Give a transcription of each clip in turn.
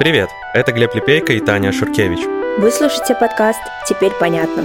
Привет, это Глеб Лепейко и Таня Шуркевич. Вы слушаете подкаст «Теперь понятно».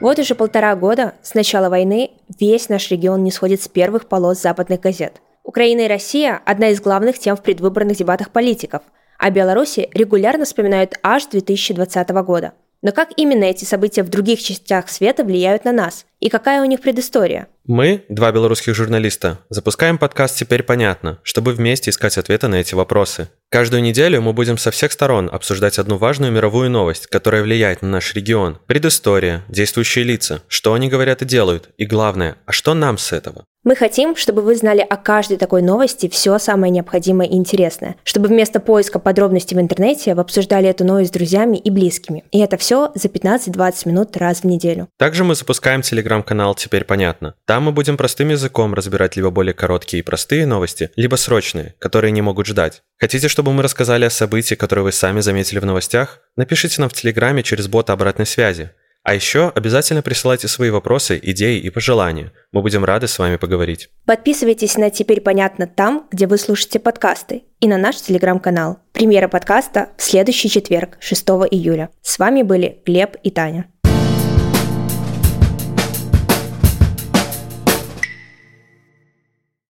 Вот уже полтора года с начала войны весь наш регион не сходит с первых полос западных газет. Украина и Россия – одна из главных тем в предвыборных дебатах политиков, а Беларуси регулярно вспоминают аж 2020 года. Но как именно эти события в других частях света влияют на нас? И какая у них предыстория? Мы, два белорусских журналиста, запускаем подкаст «Теперь понятно», чтобы вместе искать ответы на эти вопросы. Каждую неделю мы будем со всех сторон обсуждать одну важную мировую новость, которая влияет на наш регион. Предыстория, действующие лица, что они говорят и делают, и главное, а что нам с этого? Мы хотим, чтобы вы знали о каждой такой новости все самое необходимое и интересное, чтобы вместо поиска подробностей в интернете вы обсуждали эту новость с друзьями и близкими. И это все за 15-20 минут раз в неделю. Также мы запускаем телеграм-канал «Теперь понятно». Там мы будем простым языком разбирать либо более короткие и простые новости, либо срочные, которые не могут ждать. Хотите, чтобы мы рассказали о событии, которые вы сами заметили в новостях? Напишите нам в Телеграме через бота обратной связи. А еще обязательно присылайте свои вопросы, идеи и пожелания. Мы будем рады с вами поговорить. Подписывайтесь на «Теперь понятно» там, где вы слушаете подкасты, и на наш телеграм-канал. Премьера подкаста в следующий четверг, 6 июля. С вами были Глеб и Таня.